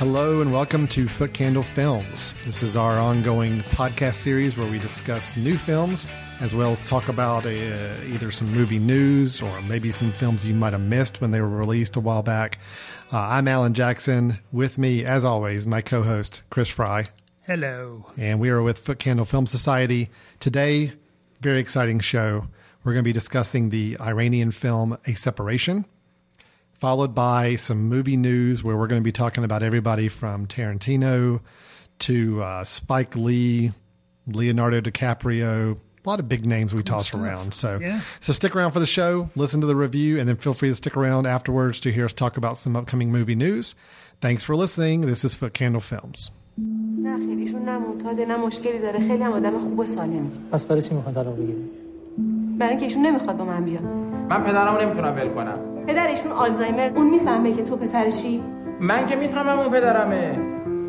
Hello and welcome to Foot Candle Films. This is our ongoing podcast series where we discuss new films as well as talk about uh, either some movie news or maybe some films you might have missed when they were released a while back. Uh, I'm Alan Jackson. With me, as always, my co host, Chris Fry. Hello. And we are with Foot Candle Film Society. Today, very exciting show. We're going to be discussing the Iranian film A Separation, followed by some movie news where we're going to be talking about everybody from Tarantino to uh, Spike Lee, Leonardo DiCaprio, a lot of big names we toss stuff. around. So, Yeah. so stick around for the show, listen to the review, and then feel free to stick around afterwards to hear us talk about some upcoming movie news. Thanks for listening. This is Foot Candle Films. نه خیر ایشون نه معتاده نه مشکلی داره خیلی هم آدم خوب و سالمی پس برای چی میخواد طلاق بگیره برای اینکه ایشون نمیخواد با من بیاد من پدرمو نمیتونم ول کنم پدر ایشون آلزایمر اون میفهمه که تو پسرشی من که میفهمم اون پدرمه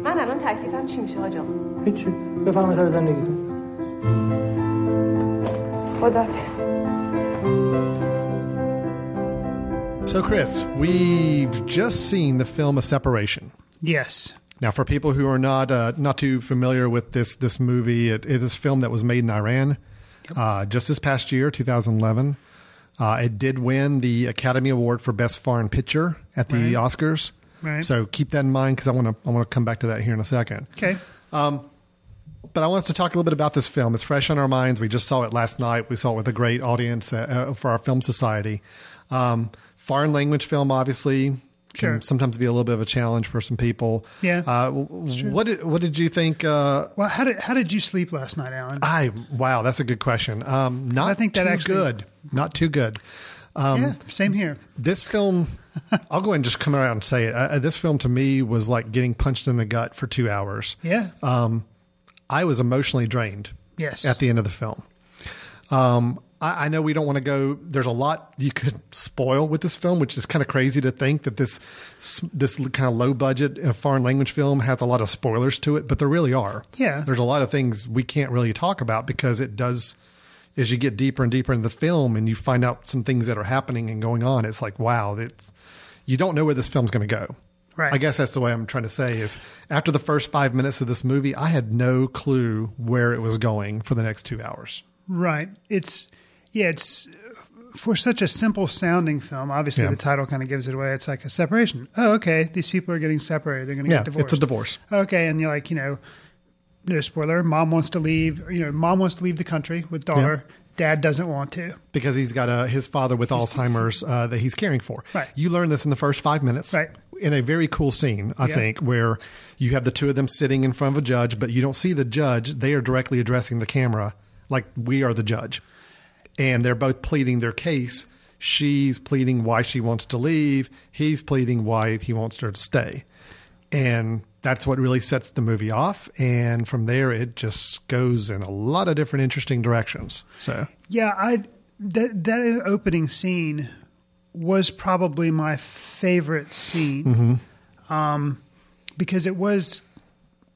من الان تکلیفم چی میشه حاج آقا هیچی بفهمه سر زندگیتون خداحافظ So, Chris, we've just seen the film A Separation. Yes. Now, for people who are not uh, not too familiar with this this movie, it, it is a film that was made in Iran uh, just this past year, 2011. Uh, it did win the Academy Award for Best Foreign Picture at the Right. Oscars. Right. So keep that in mind because I want to I want to come back to that here in a second. Okay. But I want us to talk a little bit about this film. It's fresh on our minds. We just saw it last night. We saw it with a great audience uh, uh, for our film society. Um, foreign language film, obviously, Sure. can sometimes be a little bit of a challenge for some people. Yeah, Uh, what did what did you think? Uh, Well, how did how did you sleep last night, Alan? I wow, that's a good question. Um, not I think that too actually- good. Not too good. Um, yeah, same here. This film, I'll go ahead and just come around and say it. Uh, this film to me was like getting punched in the gut for two hours. Yeah. I was emotionally drained. Yes. At the end of the film. Um, I, I know we don't want to go. There's a lot you could spoil with this film, which is kind of crazy to think that this this kind of low budget uh, foreign language film has a lot of spoilers to it, but there really are. Yeah. There's a lot of things we can't really talk about because it does. As you get deeper and deeper in the film, and you find out some things that are happening and going on, it's like wow, it's you don't know where this film's going to go. Right. I guess that's the way I'm trying to say is after the first five minutes of this movie, I had no clue where it was going for the next two hours. Right. It's yeah. It's for such a simple sounding film. Obviously, Yeah. the title kind of gives it away. It's like a separation. Oh, okay. These people are getting separated. They're going to Yeah, get divorced. it's a divorce. Okay, and you're like, you know, no spoiler. Mom wants to leave. You know, mom wants to leave the country with daughter. Dad doesn't want to. because he's got a, his father with Alzheimer's uh, that he's caring for. Right. You learn this in the first five minutes. Right. In a very cool scene, I Yeah. think, where you have the two of them sitting in front of a judge, but you don't see the judge. They are directly addressing the camera like we are the judge. And they're both pleading their case. She's pleading why she wants to leave. He's pleading why he wants her to stay. And that's what really sets the movie off. And from there, it just goes in a lot of different interesting directions. So, Yeah, I that that opening scene was probably my favorite scene um, because it was.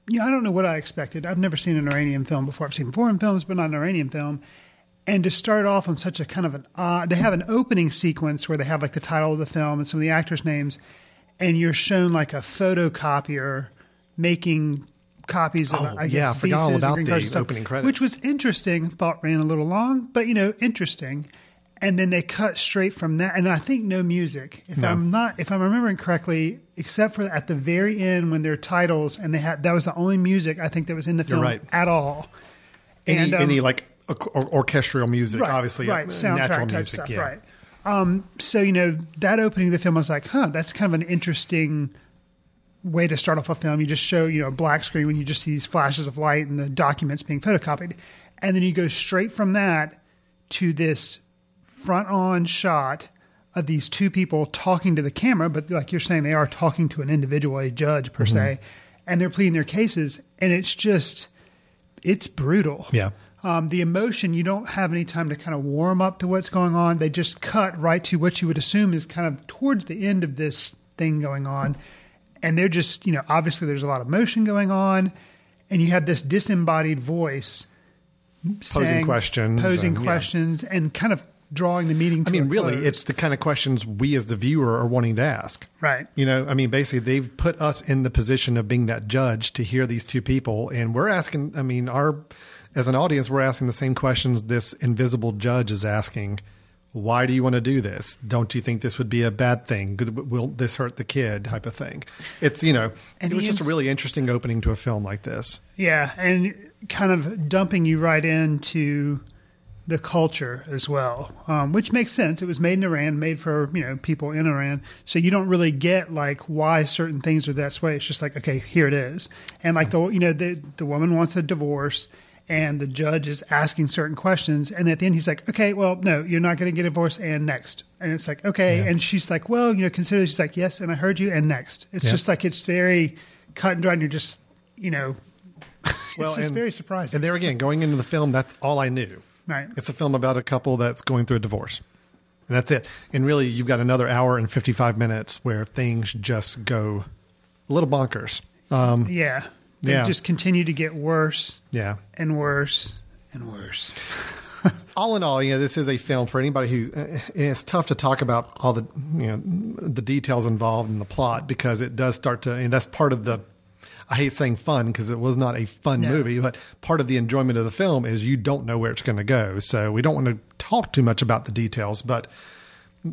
You know, I don't know what I expected. I've never seen an Iranian film before. I've seen foreign films, but not an Iranian film. And to start off on such a kind of an odd, they have an opening sequence where they have like the title of the film and some of the actors' names, and you're shown like a photocopier making copies of, Oh, I guess, yeah, I forgot all about the stuff, opening credits. which was interesting. Thought ran a little long, but you know, interesting. And then they cut straight from that, and I think no music. If No. I'm not, if I'm remembering correctly, except for at the very end when their titles and they had that was the only music I think that was in the film right. at all. any And, um, any like or- orchestral music, right, obviously, right, uh, soundtrack natural type music, stuff, yeah. right? Um, so you know that opening of the film, I was like, huh, that's kind of an interesting way to start off a film. You just show you know a black screen when you just see these flashes of light and the documents being photocopied, and then you go straight from that to this front on shot of these two people talking to the camera, but like you're saying, they are talking to an individual, a judge per Mm-hmm. se, and they're pleading their cases, and it's just, it's brutal. Yeah. Um, the emotion, you don't have any time to kind of warm up to what's going on. They just cut right to what you would assume is kind of towards the end of this thing going on. And they're just, you know, obviously there's a lot of motion going on, and you have this disembodied voice Posing questions posing and, yeah. questions, and kind of drawing the meeting. To I mean, really, close. it's the kind of questions we as the viewer are wanting to ask. Right. You know, I mean, basically, they've put us in the position of being that judge to hear these two people, and we're asking. I mean, our as an audience, we're asking the same questions this invisible judge is asking. Why do you want to do this? Don't you think this would be a bad thing? Will this hurt the kid? Type of thing. It's you know, And it was just a really interesting opening to a film like this. Yeah, and kind of dumping you right into the culture as well, um, which makes sense. It was made in Iran, made for you know people in Iran, so you don't really get like why certain things are that way. It's just like okay, here it is, and like the you know the the woman wants a divorce. And the judge is asking certain questions, and at the end he's like, "Okay, well, no, you're not going to get a divorce." And next, and it's like, "Okay," and she's like, "Well, you know, consider." She's like, "Yes," and I heard you. And next, it's Yeah. just like it's very cut and dry, and you're just, you know, Well, it's just and- very surprising. And there again, going into the film, that's all I knew. Right. It's a film about a couple that's going through a divorce. And that's it. And really, you've got another hour and 55 minutes where things just go a little bonkers. Um, yeah. They Yeah. just continue to get worse yeah. and worse and worse. All in all, you know, this is a film for anybody who. uh, It's tough to talk about all the you know the details involved in the plot because it does start to, and that's part of the. I hate saying fun because it was not a fun Yeah. movie, but part of the enjoyment of the film is you don't know where it's going to go. So we don't want to talk too much about the details, but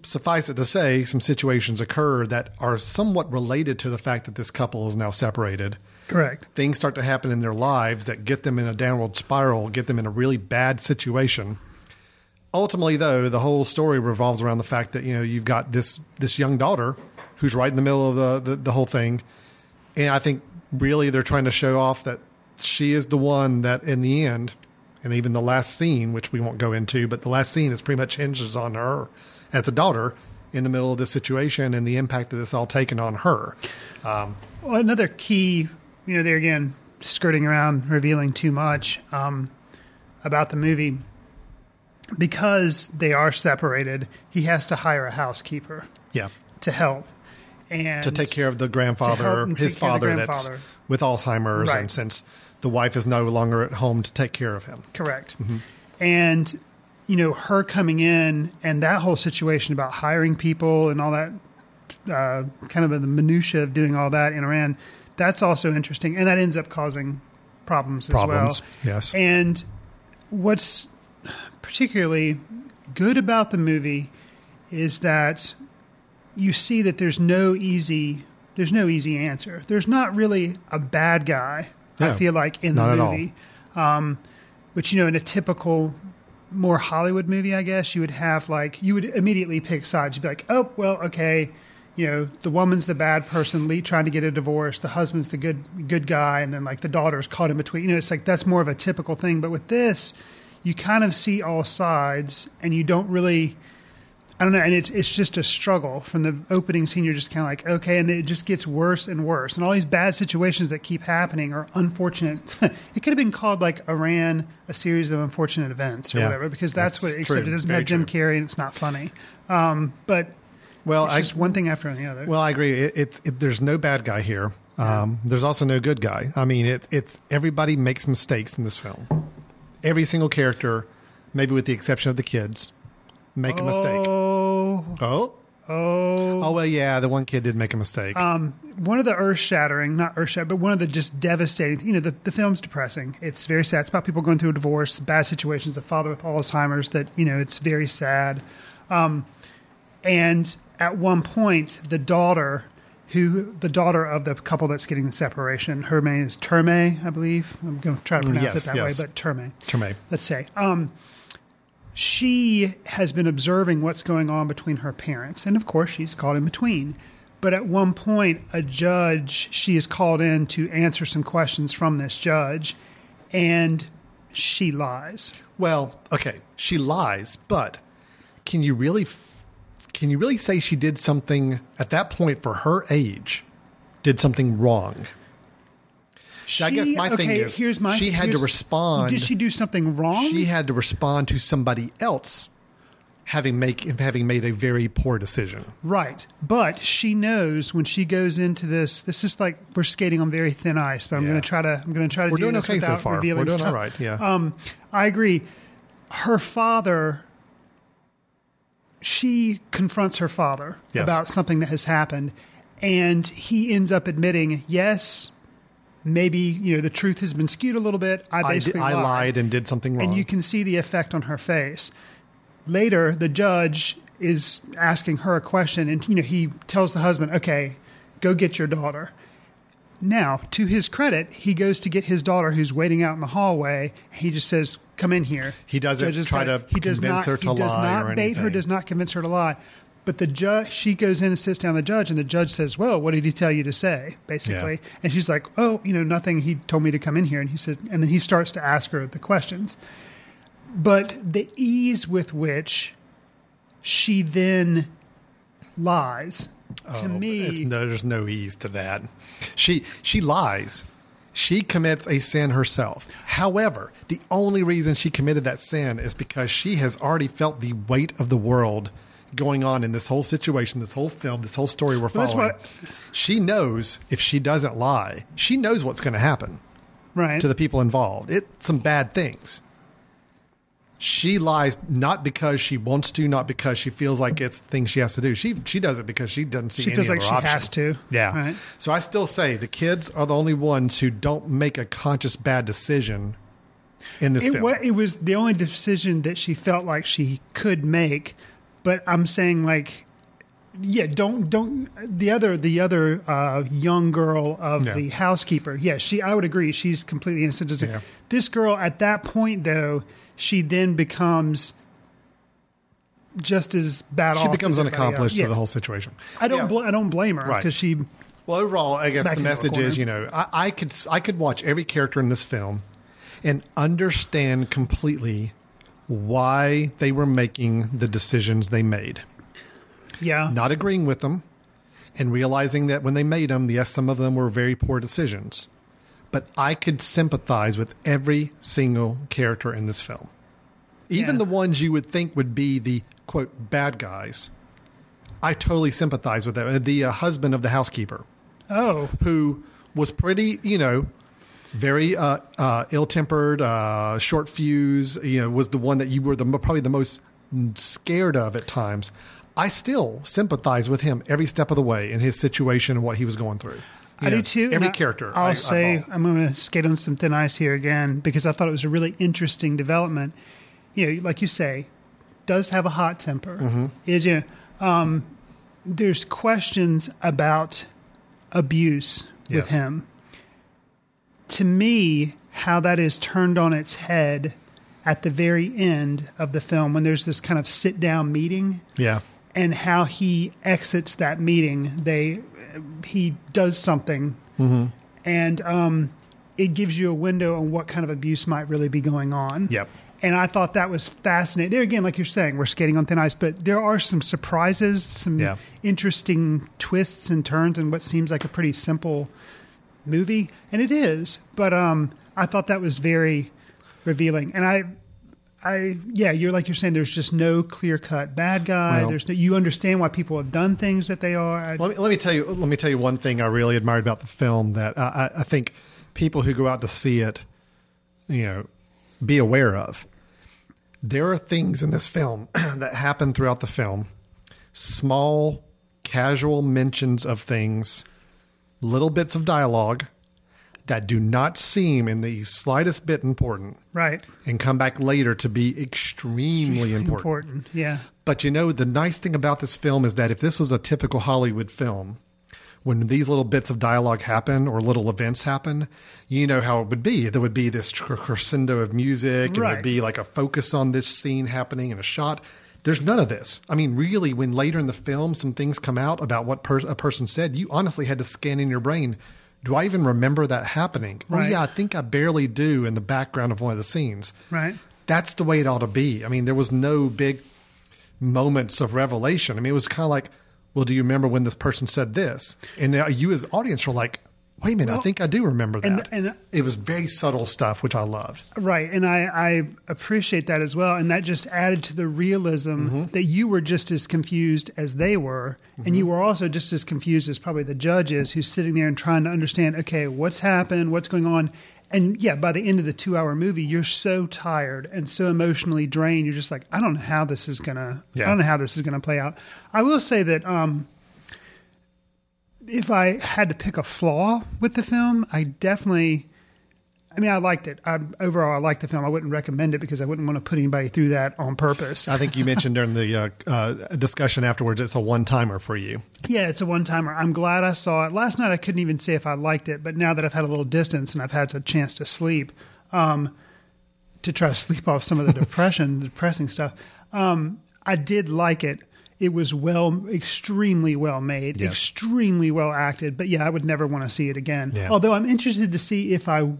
suffice it to say, some situations occur that are somewhat related to the fact that this couple is now separated. Correct. Things start to happen in their lives that get them in a downward spiral, get them in a really bad situation. Ultimately, though, the whole story revolves around the fact that you know you've got this this young daughter who's right in the middle of the, the, the whole thing, and I think really they're trying to show off that she is the one that in the end, and even the last scene, which we won't go into, but the last scene is pretty much hinges on her as a daughter in the middle of this situation and the impact that this all taken on her. Um, Well, another key, you know, there again, skirting around, revealing too much um, about the movie. Because they are separated, he has to hire a housekeeper yeah. to help and to take care of the grandfather, his take care of the father that's with Alzheimer's, Right. and since the wife is no longer at home to take care of him. Correct. Mm-hmm. And you know, her coming in and that whole situation about hiring people and all that uh, kind of the minutia of doing all that in Iran, that's also interesting, and that ends up causing problems, Problems, as well. yes. And what's particularly good about the movie is that you see that there's no easy there's no easy answer. There's not really a bad guy. I feel like in the not at all. movie, um, which you know in a typical more Hollywood movie, I guess you would have like you would immediately pick sides. You'd be like, oh well, okay, you know the woman's the bad person, Lee trying to get a divorce, the husband's the good good guy, and then like the daughter's caught in between. You know, it's like that's more of a typical thing. But with this, you kind of see all sides, and you don't really. I don't know, and it's it's just a struggle from the opening scene. You're just kind of like, okay, and it just gets worse and worse, and all these bad situations that keep happening are unfortunate. it could have been called like Iran, a series of unfortunate events or Yeah, whatever, because that's, that's what. Except true. it doesn't Very have Jim true. Carrey and it's not funny. Um, but Well, it's I, just one thing after the other. well, I agree. It, it, it, there's no bad guy here. Um, there's also no good guy. I mean, it, it's everybody makes mistakes in this film. Every single character, maybe with the exception of the kids, make a mistake. Oh, Oh, oh. oh well, yeah, the one kid did make a mistake. Um, one of the earth shattering, not earth shattering, but one of the just devastating, you know, the, the film's depressing. It's very sad. It's about people going through a divorce, bad situations, a father with Alzheimer's that, you know, it's very sad. Um, and at one point, the daughter, who, the daughter of the couple that's getting the separation, her name is Termeh, I believe. I'm going to try to pronounce yes, it that yes. way, but Termeh Tremaine. let's say. Um, she has been observing what's going on between her parents, and of course, she's caught in between. But at one point, a judge, she is called in to answer some questions from this judge, and she lies. Well, okay, she lies, but can you really, can you really say she did something at that point for her age? Did something wrong? I guess She- my thing is here's my, she had to respond. Did she do something wrong? She had to respond to somebody else having make having made a very poor decision. Right. But she knows when she goes into this this is like we're skating on very thin ice, but I'm Yeah. going to try to I'm going to try to We're do doing this okay so without far. revealing We're doing stuff. all right, yeah. Um I agree. Her father she confronts her father Yes. about something that has happened and he ends up admitting, "Yes, maybe, you know, the truth has been skewed a little bit. I I, did, basically I lied and did something wrong. and you can see the effect on her face. Later, the judge is asking her a question, and you know he tells the husband, "Okay, go get your daughter." Now, to his credit, he goes to get his daughter, who's waiting out in the hallway. He just says, "Come in here." He doesn't try to he does convince not, her to he does not bait her, does not convince her to lie. But the judge, she goes in and sits down the judge, and the judge says, "Well, what did he tell you to say?" Basically, Yeah. and she's like, "Oh, you know, nothing. He told me to come in here." And he said, and then he starts to ask her the questions. But the ease with which she then lies to Oh, me, no, there's no ease to that. She she lies. She commits a sin herself. However, the only reason she committed that sin is because she has already felt the weight of the world going on in this whole situation, this whole film, this whole story we're Well, following. She knows if she doesn't lie, she knows what's going to happen right? to the people involved. It's some bad things. She lies not because she wants to, not because she feels like it's the thing she has to do. She she does it because she doesn't see. It. She feels like she option. has to. Yeah. Right. So I still say the kids are the only ones who don't make a conscious bad decision in this it, film. it was the only decision that she felt like she could make but i'm saying like yeah don't don't the other the other uh, young girl of Yeah. the housekeeper yeah she i would agree she's completely innocent Yeah. this girl at that point though she then becomes just as bad she off becomes as an everybody accomplice else. to Yeah. the whole situation. i don't Yeah. bl- i don't blame her Right. because she Well, overall, I guess the message is, you know, I, I could I could watch every character in this film and understand completely why they were making the decisions they made. yeah Not agreeing with them, and realizing that when they made them, yes, some of them were very poor decisions. But I could sympathize with every single character in this film, even Yeah. the ones you would think would be the quote bad guys. I totally sympathize with them. The uh, husband of the housekeeper oh who was pretty, you know, very uh, uh, ill-tempered, uh, short fuse. You know, was the one that you were the probably the most scared of at times. I still sympathize with him every step of the way in his situation and what he was going through. I do too. Every I- character. I'll I- I say follow. I'm going to skate on some thin ice here again because I thought it was a really interesting development. You know, like you say, does have a hot temper. Mm-hmm. Is you know, um, there's questions about abuse with Yes. him. To me, how that is turned on its head at the very end of the film when there's this kind of sit down meeting yeah, and how he exits that meeting. They he does something, Mm-hmm. and um, it gives you a window on what kind of abuse might really be going on. Yep. And I thought that was fascinating. There again, like you're saying, we're skating on thin ice, but there are some surprises, some Yeah. interesting twists and turns in what seems like a pretty simple movie, and it is. But um, I thought that was very revealing, and I. I yeah, you're like you're saying. There's just no clear cut bad guy. Well- there's no, you understand why people have done things that they are. I, Let me, let me tell you. Let me tell you one thing I really admired about the film that I, I I think people who go out to see it, you know, be aware of. There are things in this film that happen throughout the film, small, casual mentions of things, little bits of dialogue that do not seem in the slightest bit important, right, and come back later to be extremely important. important. Yeah, But you know, the nice thing about this film is that if this was a typical Hollywood film, when these little bits of dialogue happen or little events happen, you know how it would be. There would be this cr- crescendo of music, and it would be like a focus on this scene happening in a shot. There's none of this. I mean, really, when later in the film some things come out about what per- a person said, you honestly had to scan in your brain. Do I even remember that happening? Oh, yeah, I think I barely do in the background of one of the scenes right. that's the way it ought to be. I mean, there was no big moments of revelation. I mean, it was kind of like, well, do you remember when this person said this? And now you as audience were like, wait a minute, I think I do remember that. and- and- it was very subtle stuff, which I loved. Right, and I, I appreciate that as well, and that just added to the realism mm-hmm. that you were just as confused as they were, and you mm-hmm. were also just as confused as probably the judge is, who's sitting there and trying to understand, okay, what's happened, what's going on, and yeah, by the end of the two-hour movie, you're so tired and so emotionally drained, you're just like, I don't know how this is gonna, I don't know how this is gonna play out. I will say that. um if I had to pick a flaw with the film, I definitely. I mean, I liked it. I, overall, I liked the film. I wouldn't recommend it because I wouldn't want to put anybody through that on purpose. I think you mentioned during the uh, uh, discussion afterwards, it's a one timer for you. yeah, it's a one timer. I'm glad I saw it. Last night, I couldn't even say if I liked it, but now that I've had a little distance and I've had a chance to sleep, um, to try to sleep off some of the depression, the depressing stuff, um, I did like it. It was well, extremely well made, Yes. extremely well acted. But yeah, I would never want to see it again. Yeah. Although I'm interested to see if I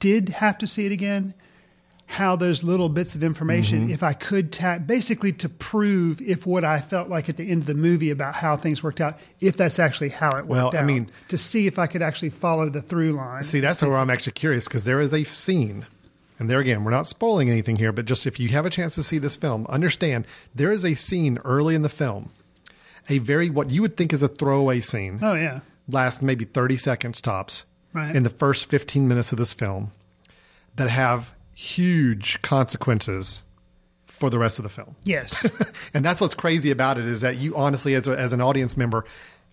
did have to see it again, how those little bits of information, Mm-hmm. if I could tap, basically to prove if what I felt like at the end of the movie about how things worked out, if that's actually how it worked Well, I out. mean- to see if I could actually follow the through line. See, that's where I'm actually curious because there is a scene, and there again, we're not spoiling anything here, but just if you have a chance to see this film, understand there is a scene early in the film, a very what you would think is a throwaway scene, oh yeah, last maybe 30 seconds tops, Right. in the first 15 minutes of this film, that have huge consequences for the rest of the film. yes, and that's what's crazy about it is that you honestly, as, a, as an audience member,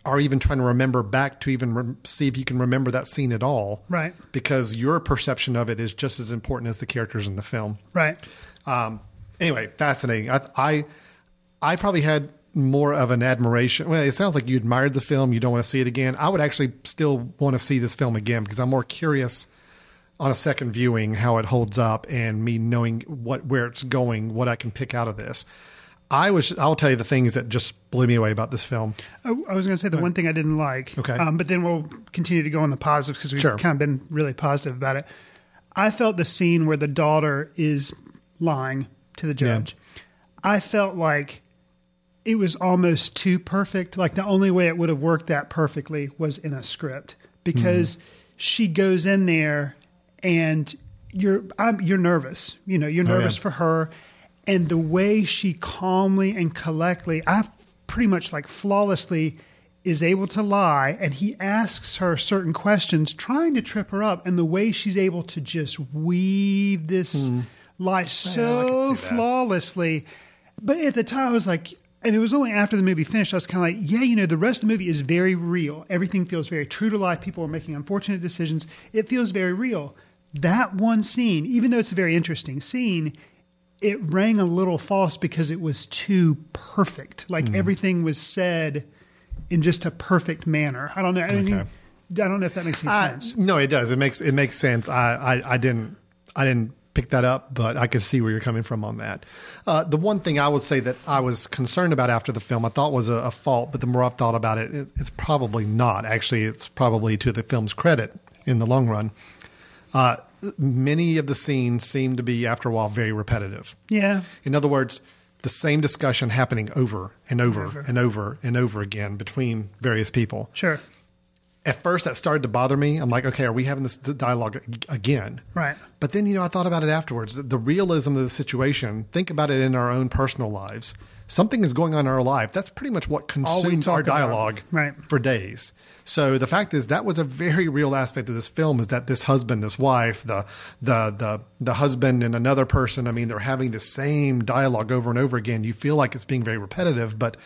are even trying to remember back to even rem- see if you can remember that scene at all. Right. Because your perception of it is just as important as the characters in the film. right. Um, anyway, fascinating. I, I, I probably had more of an admiration. Well, it sounds like you admired the film. You don't want to see it again. I would actually still want to see this film again because I'm more curious on a second viewing how it holds up and me knowing what where it's going, what I can pick out of this. I was. I'll tell you the things that just blew me away about this film. I, I was going to say the one thing I didn't like. Okay. Um, but then we'll continue to go on the positives because we've Sure. kind of been really positive about it. I felt the scene where the daughter is lying to the judge. I felt like it was almost too perfect. Like the only way it would have worked that perfectly was in a script because she goes in there and you're I'm, you're nervous. You know, you're Oh, yeah. nervous for her, and the way she calmly and collectly, I pretty much like flawlessly is able to lie and he asks her certain questions trying to trip her up and the way she's able to just weave this lie so that. flawlessly. But at the time i was like and it was only after the movie finished i was kind of like yeah you know the rest of the movie is very real. Everything feels very true to life. People are making unfortunate decisions. It feels very real. That one scene even though it's a very interesting scene it rang a little false because it was too perfect. Like Hmm. everything was said in just a perfect manner. I don't know. I, mean, Okay. I don't know if that makes any I- sense. no, it does. It makes it makes sense. I, I I didn't I didn't pick that up, but I could see where you're coming from on that. Uh, the one thing I would say that I was concerned about after the film, I thought was a, a fault, but the more I've thought about it, it, it's probably not. Actually, it's probably to the film's credit in the long run. Uh, many of the scenes seem to be, after a while, very repetitive. Yeah. In other words, the same discussion happening over and over Over. and over and over again between various people Sure. at first that started to bother me. I'm like, okay, are we having this dialogue again? Right. But then, you know, I thought about it afterwards. The, the realism of the situation, think about it in our own personal lives. Something is going on in our life. That's pretty much what consumes our dialogue Right. for days. So the fact is that was a very real aspect of this film is that this husband, this wife, the the the the husband and another person, I mean, they're having the same dialogue over and over again. You feel like it's being very repetitive, but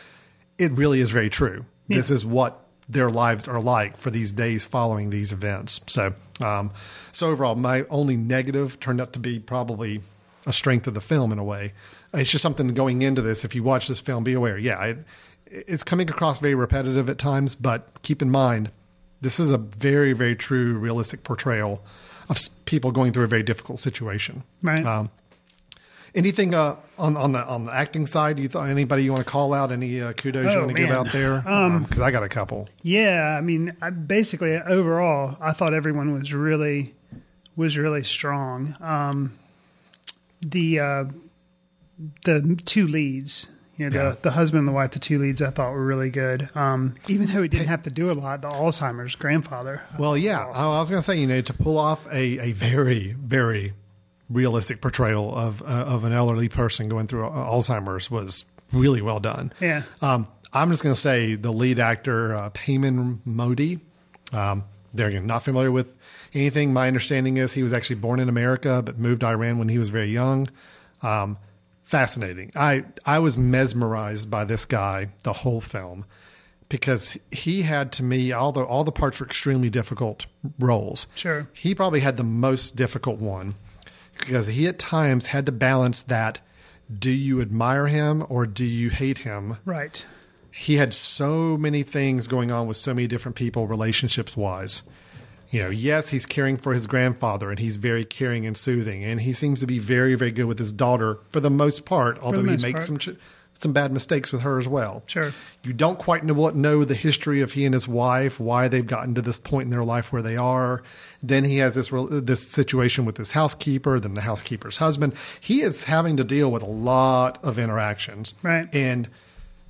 it really is very true. This is what their lives are like for these days following these events. So, um, so overall, my only negative turned out to be probably a strength of the film in a way. It's just something going into this. If you watch this film, be aware. Yeah, it, it's coming across very repetitive at times, but keep in mind, this is a very, very true, realistic portrayal of people going through a very difficult situation. Right. Um, anything uh, on on the on the acting side? You thought anybody you want to call out? Any uh, kudos you Oh, want to give out there? Because I got a couple. Yeah. I mean, I, basically, overall, I thought everyone was really was really strong. Um, the uh, the two leads, You know, the Yeah. the husband and the wife, the two leads, I thought were really good. Um, even though he didn't have to do a lot, the Alzheimer's grandfather. Well, yeah, was I was going to say, you know, to pull off a, a very, very realistic portrayal of uh, of an elderly person going through uh, Alzheimer's was really well done. Yeah. Um, I'm just going to say the lead actor, uh, Peyman Moaadi. Um, there again, not familiar with anything. My understanding is he was actually born in America, but moved to Iran when he was very young. Um, fascinating. I I was mesmerized by this guy the whole film because he had to me all the all the parts were extremely difficult roles. Sure. He probably had the most difficult one because he at times had to balance that do you admire him or do you hate him? right. He had so many things going on with so many different people relationships wise. You know, yes, he's caring for his grandfather and he's very caring and soothing and he seems to be very very good with his daughter for the most part, although he makes part. some ch- some bad mistakes with her as well. Sure. You don't quite know what know the history of he and his wife, why they've gotten to this point in their life where they are. Then he has this this situation with his housekeeper, then the housekeeper's husband. He is having to deal with a lot of interactions, Right. And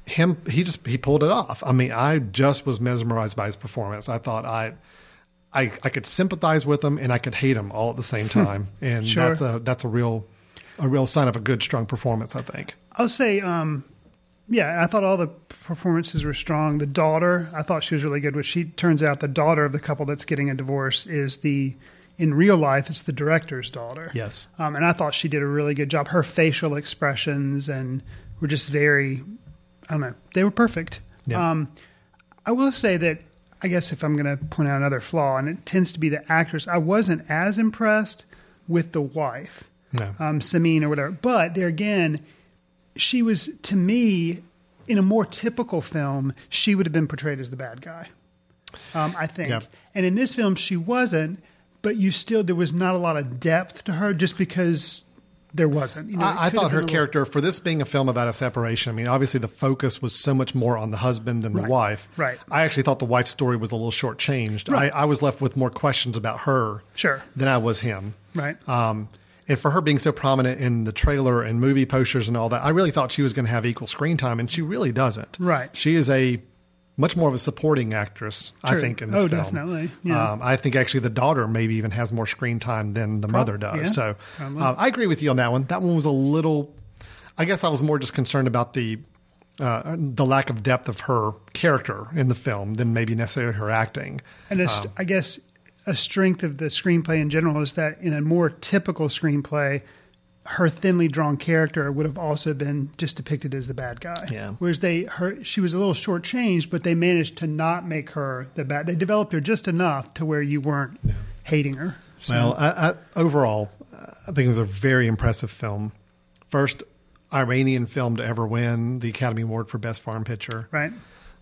him, he just he pulled it off. I mean, I just was mesmerized by his performance. I thought I. I, I could sympathize with them and I could hate them all at the same time, and Sure. that's a that's a real a real sign of a good strong performance. I think. I'll say, um, yeah, I thought all the performances were strong. The daughter, I thought she was really good. Which she turns out the daughter of the couple that's getting a divorce is the in real life it's the director's daughter. Yes. um, and I thought she did a really good job. Her facial expressions and were just very, I don't know, they were perfect. Yeah. Um, I will say that I guess if I'm going to point out another flaw, and it tends to be the actress, I wasn't as impressed with the wife No. um, Samine or whatever. But there again, she was to me in a more typical film, she would have been portrayed as the bad guy. Um, I think, Yeah. and in this film, she wasn't. But you still, there was not a lot of depth to her, just because there wasn't. You know, I, I thought her a little- character, for this being a film about a separation, I mean, obviously the focus was so much more on the husband than Right. the wife. Right. I actually thought the wife's story was a little shortchanged. Right. I, I was left with more questions about her Sure. than I was him. Right. Um, and for her being so prominent in the trailer and movie posters and all that, I really thought she was going to have equal screen time, and she really doesn't. Right. She is a much more of a supporting actress, I think, in this film, Oh, film. definitely. Yeah. Um, I think actually the daughter maybe even has more screen time than the mother does. yeah, So uh, I agree with you on that one. That one was a little. I guess I was more just concerned about the uh, the lack of depth of her character in the film than maybe necessarily her acting. And a st- I guess a strength of the screenplay in general is that in a more typical screenplay, her thinly drawn character would have also been just depicted as the bad guy. Yeah. Whereas they her she was a little shortchanged, but they managed to not make her the bad. They developed her just enough to where you weren't hating her. So, Well, I, I, overall, I think it was a very impressive film. First Iranian film to ever win the Academy Award for Best Foreign Picture. right.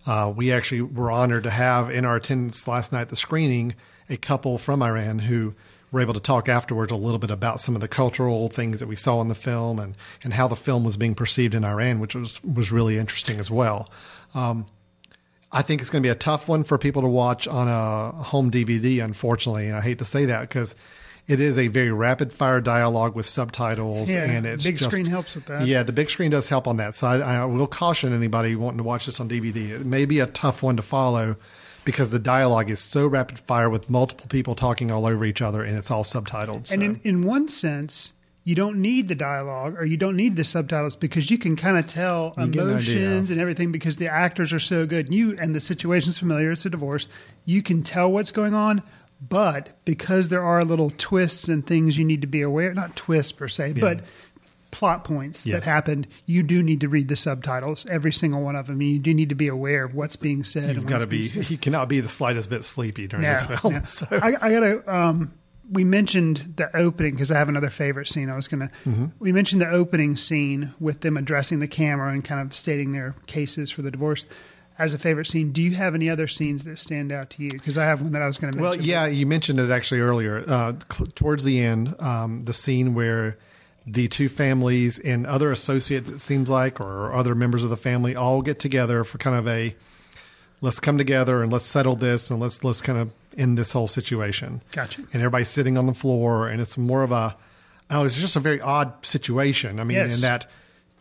Uh, we actually were honored to have in our attendance last night the screening a couple from Iran who were able to talk afterwards a little bit about some of the cultural things that we saw in the film and, and how the film was being perceived in Iran, which was was really interesting as well. Um, I think it's going to be a tough one for people to watch on a home DVD, unfortunately. And I hate to say that because it is a very rapid fire dialogue with subtitles, Yeah, and it's the big just, screen helps with that. Yeah, the big screen does help on that. So I, I will caution anybody wanting to watch this on DVD. It may be a tough one to follow because the dialogue is so rapid fire with multiple people talking all over each other, and it's all subtitled. And in, in one sense, you don't need the dialogue or you don't need the subtitles because you can kind of tell You get an emotions and everything because the actors are so good. And you and the situation's familiar. It's a divorce. You can tell what's going on, but because there are little twists and things you need to be aware. Not twists per se, but plot points Yes. that happened. You do need to read the subtitles, every single one of them. You do need to be aware of what's being said. You've got to be. He cannot be the slightest bit sleepy during No, this film. no. So I, I gotta. Um, we mentioned the opening because I have another favorite scene. I was gonna. Mm-hmm. We mentioned the opening scene with them addressing the camera and kind of stating their cases for the divorce as a favorite scene. Do you have any other scenes that stand out to you? Because I have one that I was going to mention. Well, yeah, you mentioned it actually earlier. Uh, cl- towards the end, um, the scene where the two families and other associates, it seems like, or other members of the family, all get together for kind of a let's come together and let's settle this and let's let's kind of end this whole situation. Gotcha. And everybody's sitting on the floor, and it's more of a, oh, it's just a very odd situation. I mean, Yes. in that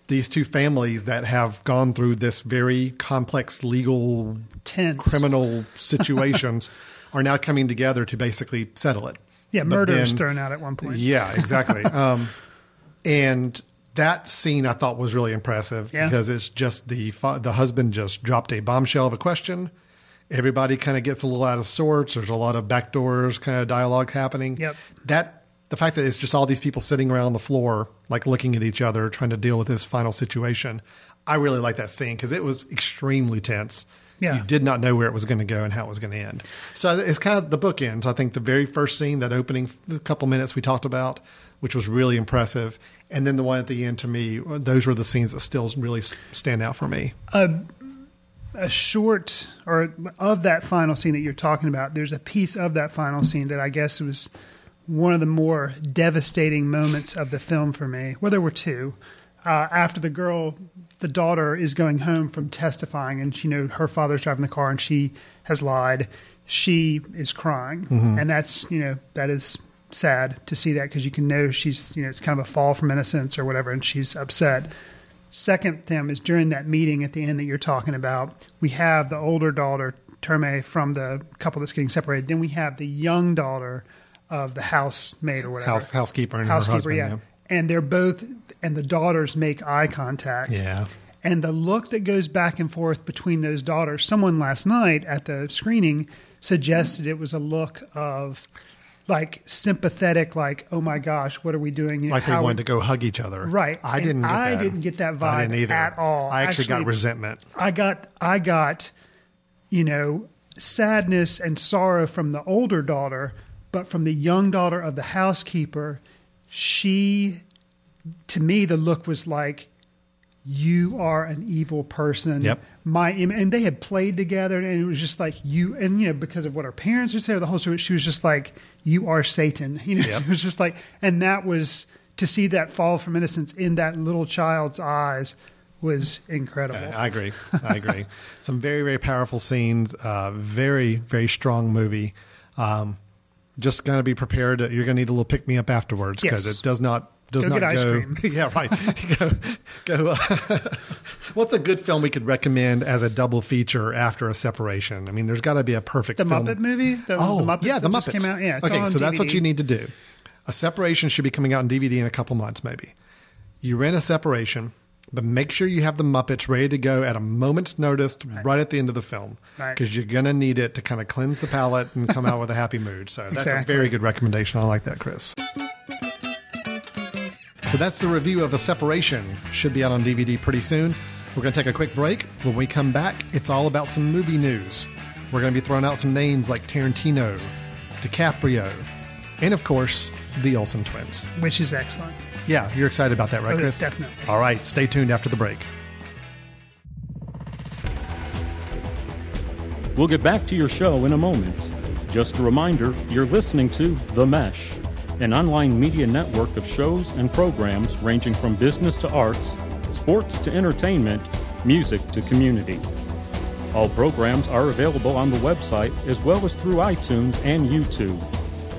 these two families that have gone through this very complex legal Tense. criminal situations are now coming together to basically settle it. Yeah, But murder is thrown out at one point. Yeah, exactly. um, and that scene I thought was really impressive Yeah. because it's just the the husband just dropped a bombshell of a question. Everybody kind of gets a little out of sorts. There's a lot of backdoors kind of dialogue happening. Yep. That the fact that it's just all these people sitting around the floor, like looking at each other, trying to deal with this final situation. I really like that scene because it was extremely tense. Yeah. You did not know where it was going to go and how it was going to end. So it's kind of the bookends. I think the very first scene, that opening the couple minutes we talked about, which was really impressive, and then the one at the end to me, those were the scenes that still really stand out for me. a short or of that final scene that you're talking about there's a piece of that final scene that i guess was one of the more devastating moments of the film for me well there were two uh, after the girl the daughter is going home from testifying and you know her father's driving the car and she has lied she is crying mm-hmm. and that's you know that is sad to see that because you can know she's you know it's kind of a fall from innocence or whatever and she's upset Second thing is during that meeting at the end that you're talking about, we have the older daughter, Termeh, from the couple that's getting separated. Then we have the young daughter of the housemaid or whatever. House housekeeper and her Housekeeper, husband. yeah. And they're both, and the daughters make eye contact. Yeah. And the look that goes back and forth between those daughters, someone last night at the screening suggested it was a look of like sympathetic, like, oh my gosh, what are we doing? Like they wanted we- to go hug each other. Right. I And didn't get I that. didn't get that vibe either. at all. I actually, got resentment. I got I got you know sadness and sorrow from the older daughter, but from the young daughter of the housekeeper, she to me the look was like you are an evil person. Yep. My and they had played together, and it was just like you, and you know because of what her parents would say, the whole story. She was just like, "You are Satan." You know, Yep. it was just like, and that was to see that fall from innocence in that little child's eyes was incredible. I agree. I agree. Some very, very powerful scenes. Uh, very, very strong movie. Um, just going to be prepared. You're going to need a little pick me up afterwards because Yes. it does not does Go not get ice go. cream. yeah, right. go. go uh, what's a good film we could recommend as a double feature after a separation? I mean, there's got to be a perfect The film. Muppet movie? The, oh, the Muppets yeah, the Muppets came out. Yeah, it's okay, so that's what you need to do. A separation should be coming out on DVD in a couple months, maybe. You rent a separation, but make sure you have the Muppets ready to go at a moment's notice, right, at the end of the film, Right. because you're gonna need it to kind of cleanse the palate and come out with a happy mood. So that's a very good recommendation. I like that, Chris. So that's the review of A Separation. Should be out on DVD pretty soon. We're going to take a quick break. When we come back, it's all about some movie news. We're going to be throwing out some names like Tarantino, DiCaprio, and of course, the Olsen twins. which is excellent. Yeah, you're excited about that, right, Oh, Chris? definitely. All right, stay tuned after the break. We'll get back to your show in a moment. Just a reminder you're listening to The Mesh, an online media network of shows and programs ranging from business to arts, sports to entertainment, music to community. All programs are available on the website as well as through iTunes and YouTube.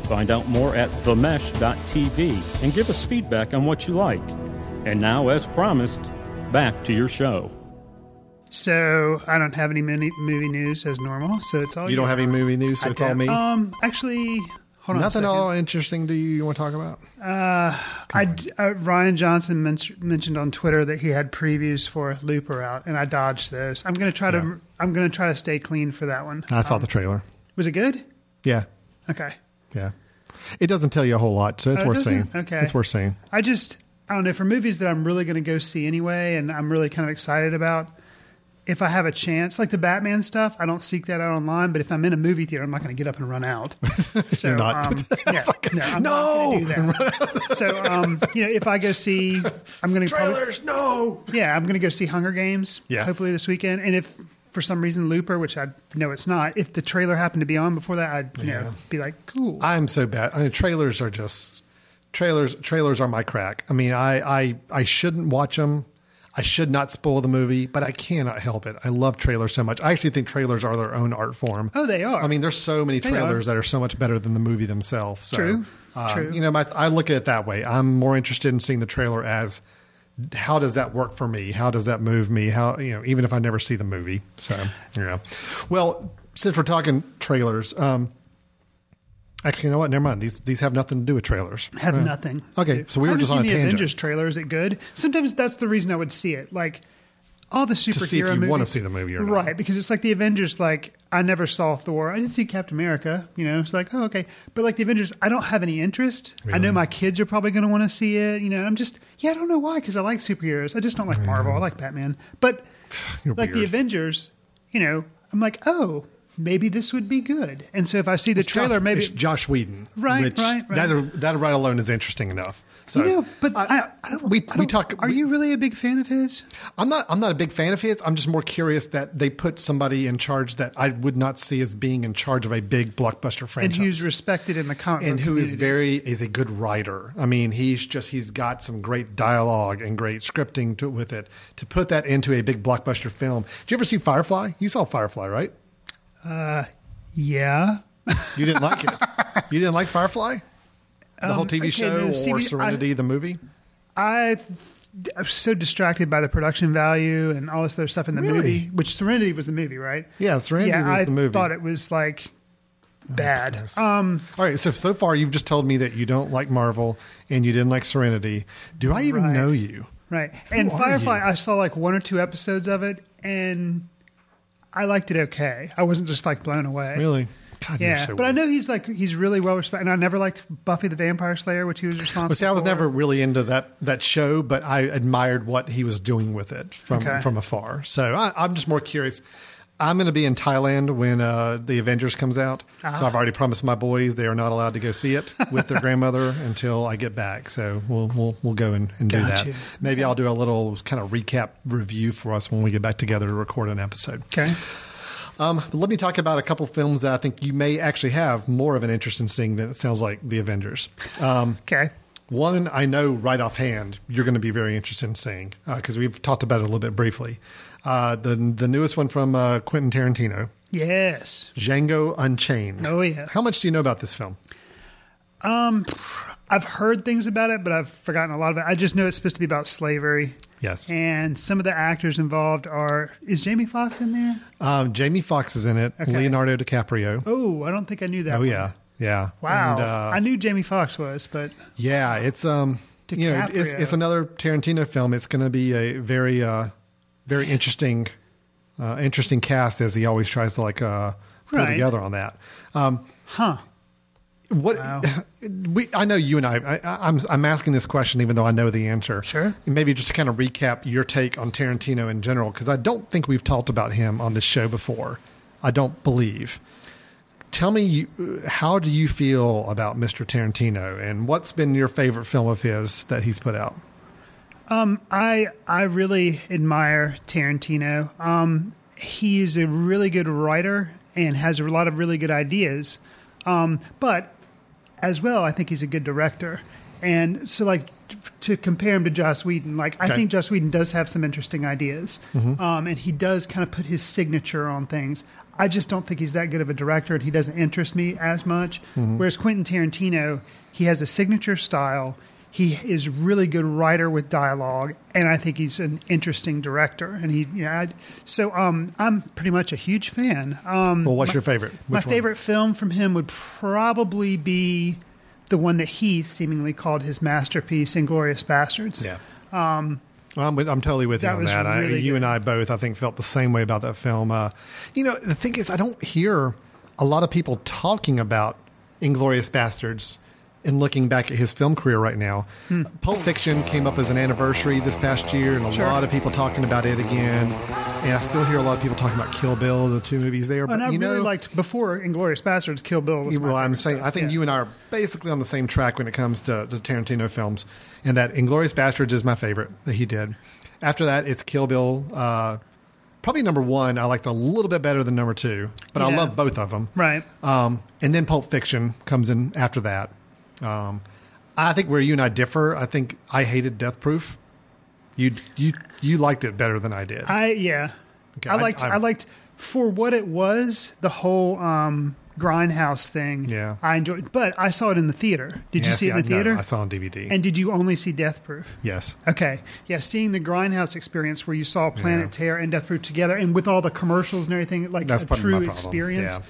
Find out more at themesh.tv and give us feedback on what you like. And now, as promised, back to your show. So I don't have any movie news as normal. So it's all You don't have any movie news, so I it's all don't- me. Um, actually, hold. Nothing at all interesting do you you want to talk about? I d- uh, Rian Johnson men- mentioned on Twitter that he had previews for Looper out, and I dodged those. I'm going to try Yeah. to. I'm going to try to stay clean for that one. I saw Um, the trailer. Was it good? Yeah, Okay. yeah. It doesn't tell you a whole lot, so it's Oh, it worth seeing. Okay. It's worth seeing. I just I don't know for movies that I'm really going to go see anyway, and I'm really kind of excited about. If I have a chance, like the Batman stuff, I don't seek that out online. But if I'm in a movie theater, I'm not going to get up and run out. So, You're not. Um, yeah, no, I'm No! not do that. so, um, you know, if I go see, I'm going to Trailers, no. yeah, I'm going to go see Hunger Games. Yeah. hopefully this weekend. And if for some reason Looper, which I know it's not, if the trailer happened to be on before that, I'd you Yeah. know be like, cool. I'm so bad. I mean, trailers are just trailers. Trailers are my crack. I mean, I I I shouldn't watch them. I should not spoil the movie, but I cannot help it. I love trailers so much. I actually think trailers are their own art form. Oh, they are. I mean, there's so many trailers are. that are so much better than the movie themselves. So, True. um, True. You know, my, I look at it that way. I'm more interested in seeing the trailer as how does that work for me? How does that move me? How you know, even if I never see the movie. So yeah. Well, since we're talking trailers, um, actually, you know what? Never mind. These these have nothing to do with trailers. Have Uh, nothing. Okay, so we I were just on a the tangent. Avengers trailer. Is it good? Sometimes that's the reason I would see it. Like all the superhero to see if you movies, wanna see the movie or not. right? Because it's like the Avengers. Like I never saw Thor. I didn't see Captain America. You know, it's like oh okay, but like the Avengers, I don't have any interest. I know my kids are probably going to want to see it. You know, I'm just yeah, I don't know why because I like superheroes. I just don't like Marvel. I like Batman, but You're like the. Avengers, you know, I'm like oh. Maybe this would be good, and so if I see the It's trailer, Josh, maybe Joss Whedon, Right, which right, right. That that right alone is interesting enough. So you know. But uh, I, I, we I we don't- talk. Are we- you really a big fan of his? I'm not. I'm not a big fan of his. I'm just more curious that they put somebody in charge that I would not see as being in charge of a big blockbuster franchise, and who's respected in the comic and who is community. very is a good writer. I mean, he's just he's got some great dialogue and great scripting to, with it. To put that into a big blockbuster film. Did you ever see Firefly? You saw Firefly, right? Yeah. You didn't like it. you didn't like Firefly, the whole Um, TV okay, show no, or see, I- Serenity, the movie. I I was so distracted by the production value and all this other stuff in the Really? movie, which Serenity was the movie, right? Yeah, Serenity yeah, was I the movie. I thought it was like bad. goodness. um, All right, so so far you've just told me that you don't like Marvel and you didn't like Serenity. Do I even Right. know you? right. And Firefly, you? I saw like one or two episodes of it, and I liked it okay. I wasn't just like blown away. Really? God, Yeah, so but I know he's like he's really well respected. And I never liked Buffy the Vampire Slayer, which he was responsible. Well, see, I was for. never really into that that show, but I admired what he was doing with it from Okay. from afar. So I, I'm just more curious. I'm going to be in Thailand when uh, the Avengers comes out. Ah. So I've already promised my boys they are not allowed to go see it with their grandmother until I get back. So we'll we'll we'll go and, and do that. you. Maybe I'll do a little kind of recap review for us when we get back together to record an episode. Okay. Um, but let me talk about a couple films that I think you may actually have more of an interest in seeing than it sounds like the Avengers. Um, Okay. one I know right offhand you're going to be very interested in seeing because we've talked about it a little bit briefly. Uh, the the newest one from uh, Quentin Tarantino, Yes. Django Unchained. Oh, yeah. How much do you know about this film? Um, I've heard things about it, but I've forgotten a lot of it. I just know it's supposed to be about slavery. Yes. And some of the actors involved are is Jamie Foxx in there? Um, Jamie Foxx is in it. Okay. Leonardo DiCaprio. Oh, I don't think I knew that. Oh one. yeah, yeah. Wow. And, uh, I knew Jamie Foxx was, but Yeah, it's um, you know, it's it's another Tarantino film. It's going to be a very uh, very interesting, uh, interesting cast as he always tries to like uh, put Right. together on that. Um, huh. what Wow. we I know you and I, I I'm I'm asking this question even though I know the answer. Sure. And maybe just to kind of recap your take on Tarantino in general because I don't think we've talked about him on this show before. I don't believe. Tell me, you, how do you feel about Mr. Tarantino, and what's been your favorite film of his that he's put out? I I really admire Tarantino. Um, he is a really good writer and has a lot of really good ideas. Um, but as well, I think he's a good director. And so, like to compare him to Joss Whedon, like I think Joss Whedon does have some interesting ideas, um, and he does kind of put his signature on things. I just don't think he's that good of a director, and he doesn't interest me as much. Whereas Quentin Tarantino, he has a signature style. He is really good writer with dialogue, and I think he's an interesting director. And he, you know, I, so um, I'm pretty much a huge fan. Um, Well, what's your favorite? my one? favorite film from him would probably be the one that he seemingly called his masterpiece, Inglorious Bastards. Yeah. Um, I'm, with, I'm totally with you That on that. I, you good. and I both, I think, felt the same way about that film. Uh, you know, the thing is, I don't hear a lot of people talking about Inglorious Bastards and looking back at his film career right now. Hmm. Pulp Fiction came up as an anniversary this past year, and a Sure. lot of people talking about it again. And I still hear a lot of people talking about Kill Bill, the two movies there. But And I you really know, liked before Inglorious Bastards, Kill Bill. Was well, I'm saying stuff. I think Yeah. you and I are basically on the same track when it comes to the Tarantino films, and that Inglorious Bastards is my favorite that he did. After that, it's Kill Bill. Uh, probably number one. I liked a little bit better than number two, but I love both of them. right. Um, and then Pulp Fiction comes in after that. Um, I think where you and I differ, I think I hated Death Proof. You you you liked it better than I did. I yeah. Okay, I I- liked I, I- liked for what it was the whole um, grindhouse thing. Yeah. I enjoyed, but I saw it in the theater. Did you Yeah, see it in I- the no, theater? I saw it on DVD. and did you only see Death Proof? yes. Okay. Yeah, seeing the Grindhouse experience where you saw Planet Yeah. Terror and Death Proof together and with all the commercials and everything, like That's a true experience. Yeah.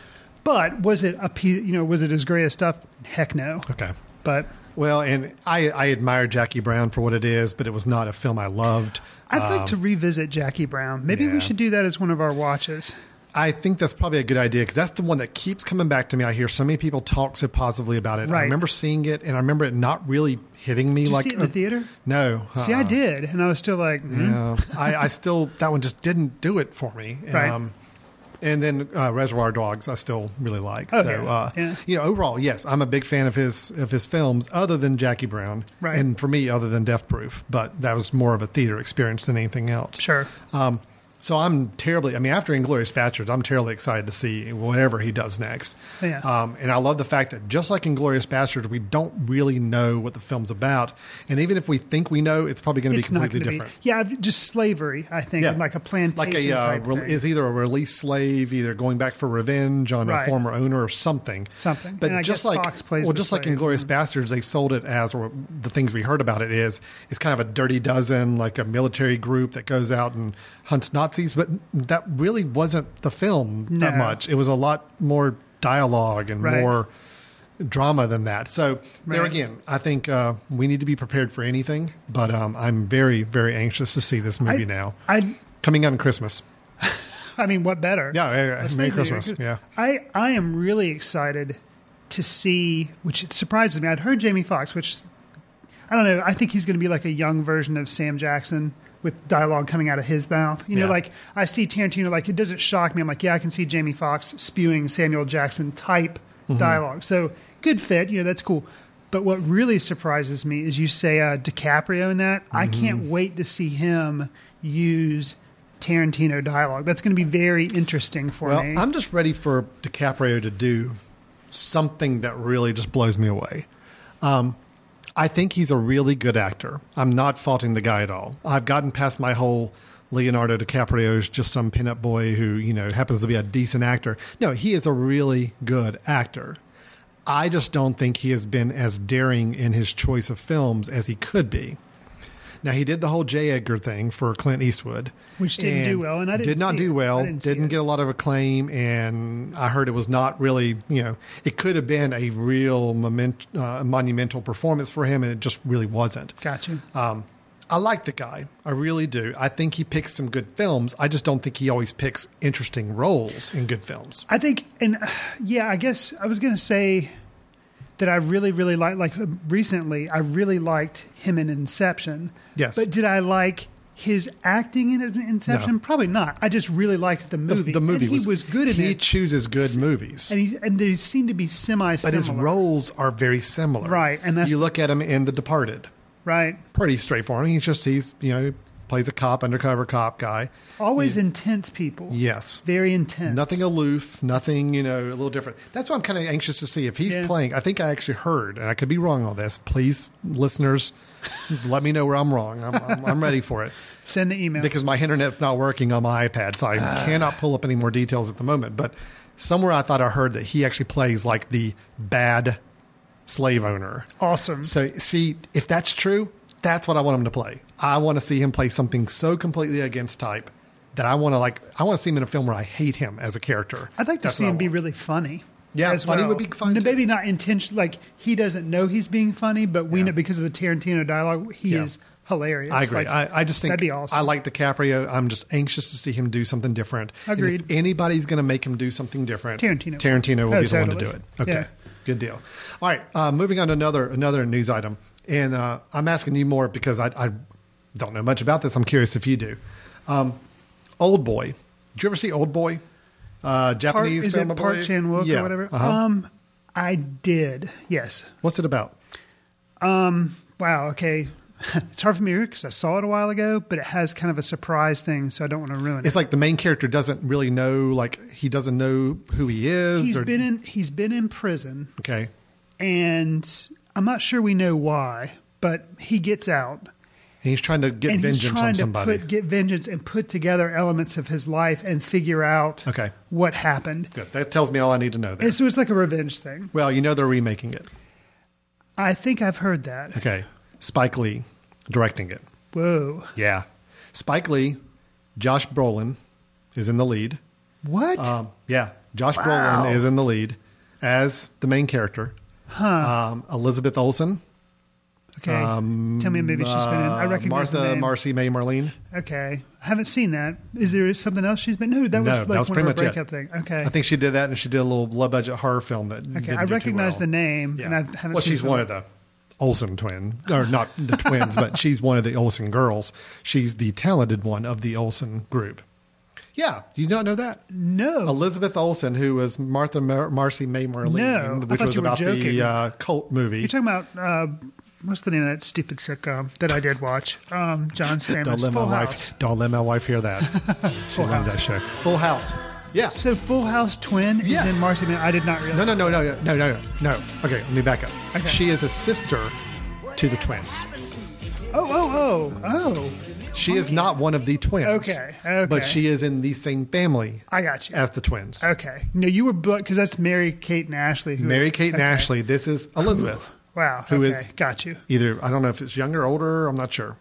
But was it a pe- you know, was it as great as stuff? Heck no. Okay. But Well, and I, I admire Jackie Brown for what it is, but it was not a film I loved. I'd like Um, to revisit Jackie Brown. Maybe yeah. we should do that as one of our watches. I think that's probably a good idea because that's the one that keeps coming back to me. I hear so many people talk so positively about it. Right. I remember seeing it, and I remember it not really hitting me Did you like see it in the theater? No, See, I uh-uh. did, and I was still like, hmm. Yeah, I, I still that one just didn't do it for me. Um, Right. And then uh, Reservoir Dogs, I still really like. Oh, so, yeah. uh, Yeah. you know, overall, yes, I'm a big fan of his of his films, other than Jackie Brown, Right. and for me, other than Death Proof. But that was more of a theater experience than anything else. sure. Um, so I'm terribly. I mean, after Inglorious Bastards, I'm terribly excited to see whatever he does next. Yeah. Um, and I love the fact that just like Inglorious Bastards, we don't really know what the film's about, and even if we think we know, it's probably going to be completely different. be. Yeah, just slavery. I think, and like a plantation like a uh, re- is either a released slave, either going back for revenge on Right. a former owner or something. Something. But just like well, just like. Inglorious Bastards, they sold it as or the things we heard about it is it's kind of a dirty dozen, like a military group that goes out and hunts Nazis. But that really wasn't the film that much. It was a lot more dialogue and Right. more drama than that. So there again, I think uh, we need to be prepared for anything. But um, I'm very, very anxious to see this movie I- now I, coming out on Christmas. I mean, what better? Yeah, yeah, yeah. Merry Christmas. Yeah. I, I am really excited to see, which it surprises me. I'd heard Jamie Foxx, which I don't know. I think he's going to be like a young version of Sam Jackson with dialogue coming out of his mouth. You know, Yeah. like I see Tarantino, like it doesn't shock me. I'm like, yeah, I can see Jamie Foxx spewing Samuel Jackson type Mm-hmm. dialogue. So good fit. You know, that's cool. But what really surprises me is you say uh, DiCaprio in that. I Mm-hmm. can't wait to see him use Tarantino dialogue. That's going to be very interesting for Well, me. I'm just ready for DiCaprio to do something that really just blows me away. Um, I think he's a really good actor. I'm not faulting the guy at all. I've gotten past my whole Leonardo DiCaprio is just some pinup boy who, you know, happens to be a decent actor. No, he is a really good actor. I just don't think he has been as daring in his choice of films as he could be. Now he did the whole J. Edgar thing for Clint Eastwood, Which didn't do well, and I didn't did not do it. well. I didn't Didn't get a lot of acclaim, and I heard it was not really. You know, it could have been a real moment, uh, monumental performance for him, and it just really wasn't. Got you. Um, I like the guy. I really do. I think he picks some good films. I just don't think he always picks interesting roles in good films. I think, and uh, yeah, I guess I was going to say that I really, really like, like uh, recently, I really liked him in Inception. Yes. But did I like his acting in Inception? No. Probably not. I just really liked the The, movie. the movie And he was, was, good in He it. chooses good movies. and, he, and they seem to be semi similar. but his roles are very similar. Right, and that's- you look at him in The Departed. Right. Pretty straightforward. He's just he's you know plays a cop, undercover cop guy. Always intense people. Yes, Very intense. nothing aloof, nothing you know a little different. That's what I'm kind of anxious to see if he's Yeah. playing. I think I actually heard, and I could be wrong on this. Please, listeners, let me know where I'm wrong. I'm, I'm, I'm ready for it Send the email. because my internet's not working on my iPad, so I ah. cannot pull up any more details at the moment. But somewhere I thought I heard that he actually plays like the bad slave owner. awesome. So, see, if that's true, that's what I want him to play. I want to see him play something so completely against type that I want to like. I want to see him in a film where I hate him as a character. I'd like to That's see him be really funny. Yeah, as funny well. would be fun, No. Maybe not intentional. Like he doesn't know he's being funny, but we Yeah. know because of the Tarantino dialogue, he Yeah. is hilarious. I agree. Like, I, I just think that'd be awesome. I like DiCaprio. I'm just anxious to see him do something different. And Agreed. if anybody's going to make him do something different, Tarantino. Tarantino will Oh, be the one to do it. Okay, Yeah. good deal. All right, uh, moving on to another another news item, and uh, I'm asking you more because I, I don't know much about this. I'm curious if you do. Um, Old Boy. Did you ever see Old Boy? Uh, Part, Japanese is film, it Park? Chan Wook yeah. or whatever? Uh-huh. Um, I did. Yes. What's it about? Wow. Okay. it's hard for me because I saw it a while ago, but it has kind of a surprise thing, so I don't want to ruin it. It's like the main character doesn't really know, like he doesn't know who he is. He's or- been in. He's been in prison, okay. and I'm not sure we know why, but he gets out. He's trying to get and he's vengeance trying on to somebody. put get vengeance and put together elements of his life and figure out Okay. what happened. Good. That tells me all I need to know. There. And so it's like a revenge thing. well, you know they're remaking it. I think I've heard that. Okay. Spike Lee directing it. Whoa. Yeah. Spike Lee, Josh Brolin is in the lead. What? Um, yeah, Josh Wow. Brolin is in the lead as the main character. huh. Um, Elizabeth Olsen, okay. Tell me maybe she's been in. I uh, recognize Martha, the name. Marcy, May, Marlene. okay. I haven't seen that. Is there something else she's been? No, that was No, like that was one pretty of much her it. breakout thing. Okay. I think she did that, and she did a little low budget horror film that. okay. didn't I do too recognize well. the name, and I haven't well, seen she's some one of of the Olsen twin, or not the twins, but she's one of the Olsen girls. She's the talented one of the Olsen group. Yeah, you don't know that? No. Elizabeth Olsen, who was Martha Mar- Marcy May Marlene, No, I which thought was you were about joking. the uh, cult movie. You're talking about uh, what's the name of that stupid sitcom that I did watch? Um, John Stamos. don't let Full my House. wife. Don't let my wife hear that. she Full loves House. that show. Full House. Yeah. So Full House twin Yes. is in Marcy. Man, I did not realize. No, no, no, no, no, no, no, no. Okay, let me back up. Okay. She is a sister to the twins. Oh, oh, oh, oh. She is not one of the twins. Okay, okay. But she is in the same family I got you. as the twins. Okay. No, you were because that's Mary Kate and Ashley. Who Mary Kate and okay. Ashley. This is Elizabeth. Wow. who okay. is- got you. Either I don't know if it's younger, or older. I'm not sure.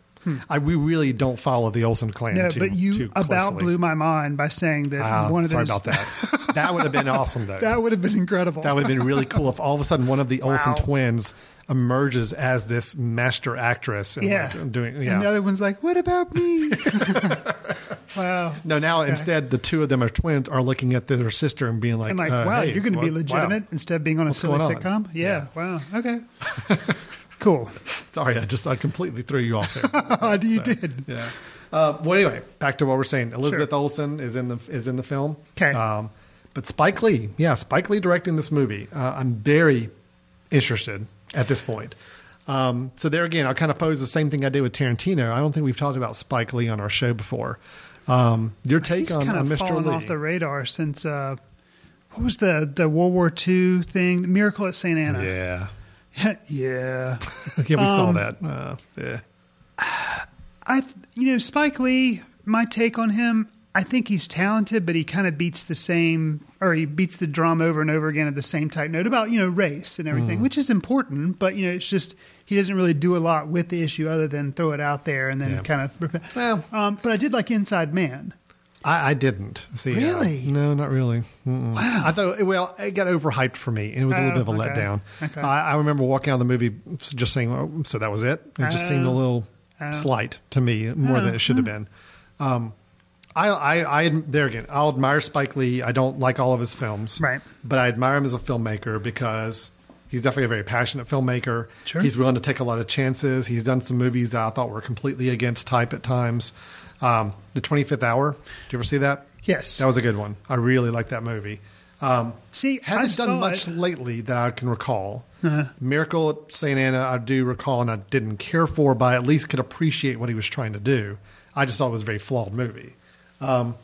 I we really don't follow the Olsen clan. Hmm. No, too, but you about blew my mind by saying that Ah, one of sorry those. about that. that would have been awesome though. That would have been incredible. That would have been really cool if all of a sudden one of the Olsen Wow. twins emerges as this master actress and yeah. like, doing And the other one's like, "What about me?" wow. No, now instead the two of them are twins are looking at their sister and being like, I'm like, uh, wow, hey, you're going to be legitimate wow. instead of being on a What's silly on? sitcom. Yeah. Wow. Okay. cool. Sorry, I just I completely threw you off there. You did. yeah. Uh, well, anyway, back to what we're saying. Elizabeth Sure. Olsen is in the is in the film. 'Kay. Um, but Spike Lee, yeah, Spike Lee directing this movie. Uh, I'm very interested at this point. Um, so there again, I'll kind of pose the same thing I did with Tarantino. I don't think we've talked about Spike Lee on our show before. Um, your take He's on, kind on of Mr. fallen Lee? off the radar since uh, what was the the World War II thing? The Miracle at St. Anna. yeah, yeah. yeah, we saw Um, that. Uh, yeah, I, you know, Spike Lee. My take on him. I think he's talented, but he kind of beats the same, or he beats the drum over and over again at the same type note about you know race and Mm. everything, which is important. But you know, it's just he doesn't really do a lot with the issue other than throw it out there and then Yeah. kind of. Well- um, but I did like Inside Man. I, I didn't see. uh, Really? no, not really. Mm-mm. I thought. Well, it got overhyped for me. It was a little Oh, bit of a okay. letdown. Okay. I, I remember walking out of the movie just saying, oh, "So that was it." It just seemed a Oh. little Oh. slight to me, more than Oh. it should have been. Um, I, I, I, there again, I'll admire Spike Lee. I don't like all of his films, Right. But I admire him as a filmmaker because he's definitely a very passionate filmmaker. Sure. He's willing to take a lot of chances. He's done some movies that I thought were completely against type at times. Um, the Twenty Fifth Hour. Did you ever see that? Yes. That was a good one. I really like that movie. Um, See, hasn't done much it. lately that I can recall. Uh-huh. Miracle at St. Anna, I do recall, and I didn't care for, but I at least could appreciate what he was trying to do. I just thought it was a very flawed movie. Um,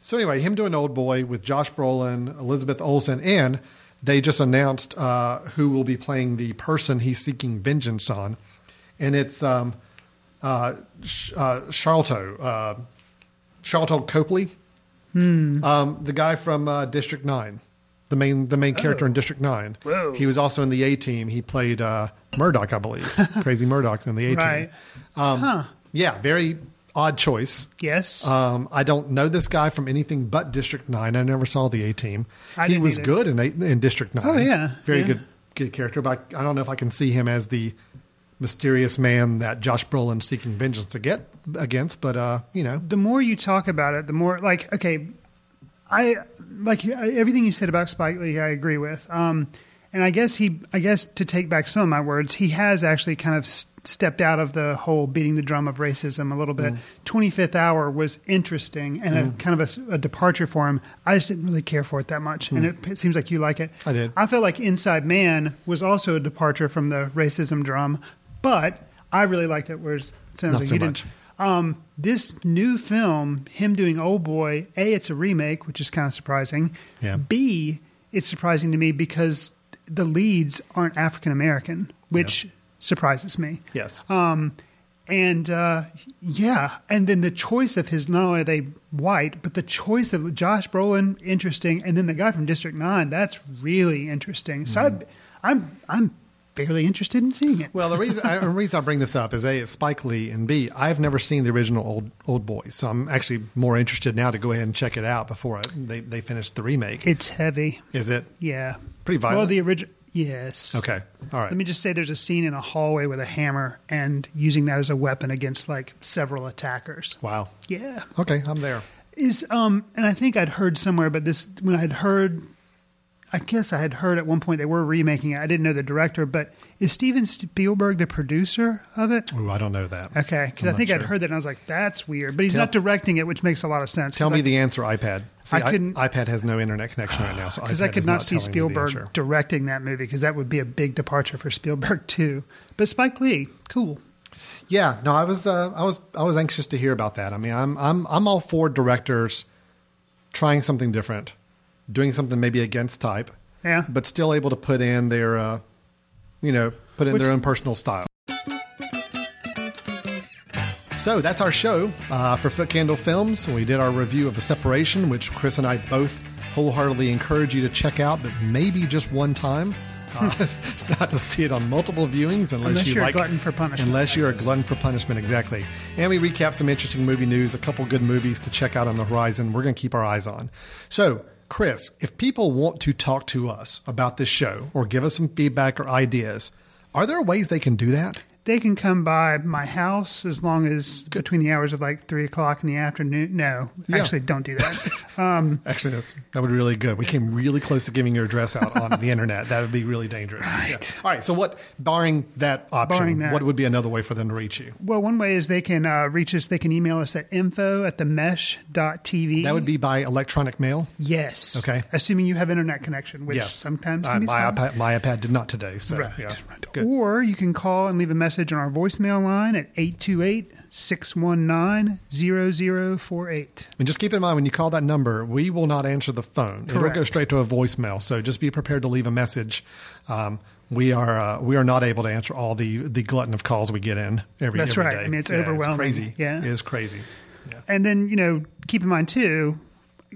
so anyway, him doing Old Boy with Josh Brolin, Elizabeth Olsen, and they just announced uh, who will be playing the person he's seeking vengeance on, and it's um, uh, Sh- uh, Sharlto, uh, Copley, um, the guy from uh, District Nine, the main the main character in District Nine. Whoa. He was also in the A Team. He played uh, Murdock, I believe, Crazy Murdock in the A Team. Right. Um, Yeah, very odd choice. Yes. Um, I don't know this guy from anything but District Nine. I never saw the A Team. He was either. good in, A- in District Nine. Oh, yeah. very Yeah. good, good character. But I, I don't know if I can see him as the mysterious man that Josh Brolin's seeking vengeance to get against. But uh, you know, the more you talk about it, the more like okay, I like everything you said about Spike Lee. I agree with. Um, and I guess he, I guess to take back some of my words, he has actually kind of stepped out of the whole beating the drum of racism a little bit. Mm. Twenty Fifth Hour was interesting and a mm. kind of a departure for him. I just didn't really care for it that much, and mm. it, it seems like you like it. I did. I felt like Inside Man was also a departure from the racism drum, but I really liked it. Whereas it sounds Not like so you much. didn't. Um, this new film, him doing Old Boy, A, it's a remake, which is kind of surprising. Yeah. B, it's surprising to me because the leads aren't African American, which surprises me. yes, Um, And uh, yeah, and then the choice of his not only are they white, but the choice of Josh Brolin interesting, and then the guy from District Nine that's really interesting. So Mm-hmm. I, I'm I'm fairly interested in seeing it. Well, the reason I, the reason I bring this up is a it's Spike Lee and b I've never seen the original old Old Boys, so I'm actually more interested now to go ahead and check it out before I, they they finish the remake. It's heavy. Is it Yeah, Pretty violent. Well, the original. Yes. okay? All right. Let me just say there's a scene in a hallway with a hammer and using that as a weapon against like several attackers. wow. Yeah. Okay, I'm there. Is um and I think I'd heard somewhere but this when I'd heard I guess I had heard at one point they were remaking it. I didn't know the director, but is Steven Spielberg the producer of it? Oh, I don't know that. Okay, because I not think I'd heard that and I was like, that's weird. But he's Tell- not directing it, which makes a lot of sense. Tell me I- the answer, iPad. See, I couldn't- iPad has no internet connection right now, so because I could is not see telling me the answer. Spielberg directing that movie because that would be a big departure for Spielberg too. But Spike Lee, cool. Yeah, no, I was, uh, I was, I was anxious to hear about that. I mean, I'm, I'm, I'm all for directors trying something different, doing something maybe against type, Yeah. but still able to put in their, uh, you know, put in Which- their own personal style. So that's our show uh, for Foot Candle Films. We did our review of The Separation, which Chris and I both wholeheartedly encourage you to check out, but maybe just one time. Uh, not to see it on multiple viewings unless, Unless you you're a like glutton for punishment. Unless you're a glutton for punishment, exactly. And we recap some interesting movie news, a couple good movies to check out on the horizon. We're going to keep our eyes on. So, Chris, if people want to talk to us about this show or give us some feedback or ideas, are there ways they can do that? They can come by my house as long as between the hours of like three o'clock in the afternoon. No, Yeah. actually, don't do that. Actually, that's, that would be really good. We came really close to giving your address out on the internet. That would be really dangerous. Right. All right. So, what, barring that option, Barring that. what would be another way for them to reach you? well, one way is they can uh, reach us. They can email us at info at the mesh.tv. That would be by electronic mail. yes. Okay. Assuming you have internet connection, which yes. sometimes Uh, be my iPad, my iPad did not today. So, Right. yeah. right. Good. Or you can call and leave a message on our voicemail line at 828 619 0048. And just keep in mind when you call that number, we will not answer the phone. Correct. It'll go straight to a voicemail. So just be prepared to leave a message. Um, we are uh, we are not able to answer all the the glutton of calls we get in every. That's every right. day. I mean, it's Yeah, overwhelming. crazy. Yeah. it is crazy. Yeah. And then, you know, keep in mind too,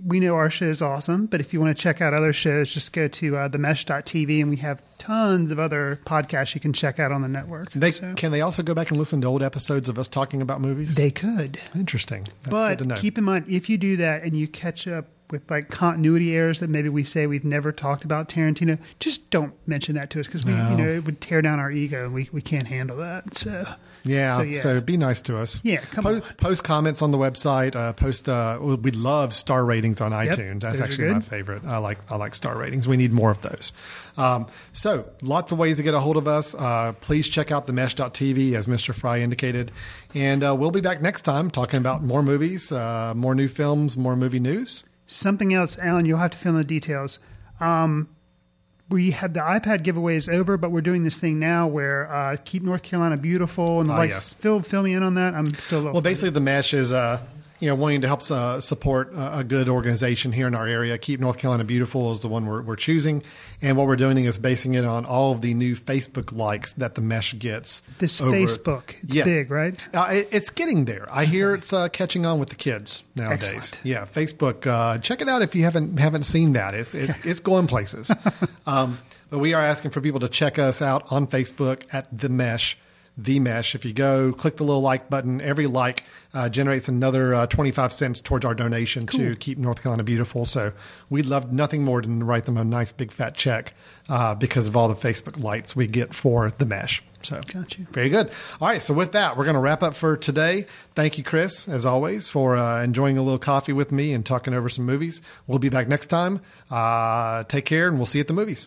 we know our show is awesome, but if you want to check out other shows, just go to uh, themesh.tv and we have tons of other podcasts you can check out on the network. They So- can they also go back and listen to old episodes of us talking about movies. they could. Interesting. That's good to know. But keep in mind, if you do that and you catch up with like continuity errors that maybe we say we've never talked about Tarantino, just don't mention that to us because we, No. you know, it would tear down our ego and we, we can't handle that. So, Yeah, So, so, be nice to us. Yeah, come Po- on. Post comments on the website. Uh, post. Uh, we love star ratings on iTunes. That's actually my favorite. I like I like star ratings. We need more of those. Um, so lots of ways to get a hold of us. Uh, please check out the mesh.tv as Mr. Fry indicated, and uh, we'll be back next time talking about more movies, uh, more new films, more movie news. something else, Alan, you'll have to fill in the details. Um, we had the iPad giveaway is over, but we're doing this thing now where uh, keep North Carolina beautiful and the Ah, lights. yes. Fill fill me in on that. I'm still a little Well, basically, the mesh is uh, you know wanting to help uh, support a, a good organization here in our area. Keep North Carolina Beautiful is the one we're, we're choosing, and what we're doing is basing it on all of the new Facebook likes that the mesh gets. this over- Facebook. It's Yeah. big, right? Uh, it, it's getting there. I hear it's uh, catching on with the kids nowadays. Excellent. Yeah, Facebook. Uh, check it out if you haven't haven't seen that. It's it's, it's going places. um, but we are asking for people to check us out on Facebook at the Mesh. The Mesh. If you go click the little like button, every like uh, generates another uh, twenty five cents towards our donation to keep North Carolina beautiful. So we'd love nothing more than to write them a nice big fat check uh, because of all the Facebook lights we get for the Mesh. So Got you. very good. All right. So with that, we're going to wrap up for today. Thank you, Chris, as always, for uh, enjoying a little coffee with me and talking over some movies. We'll be back next time. Uh, take care, and we'll see you at the movies.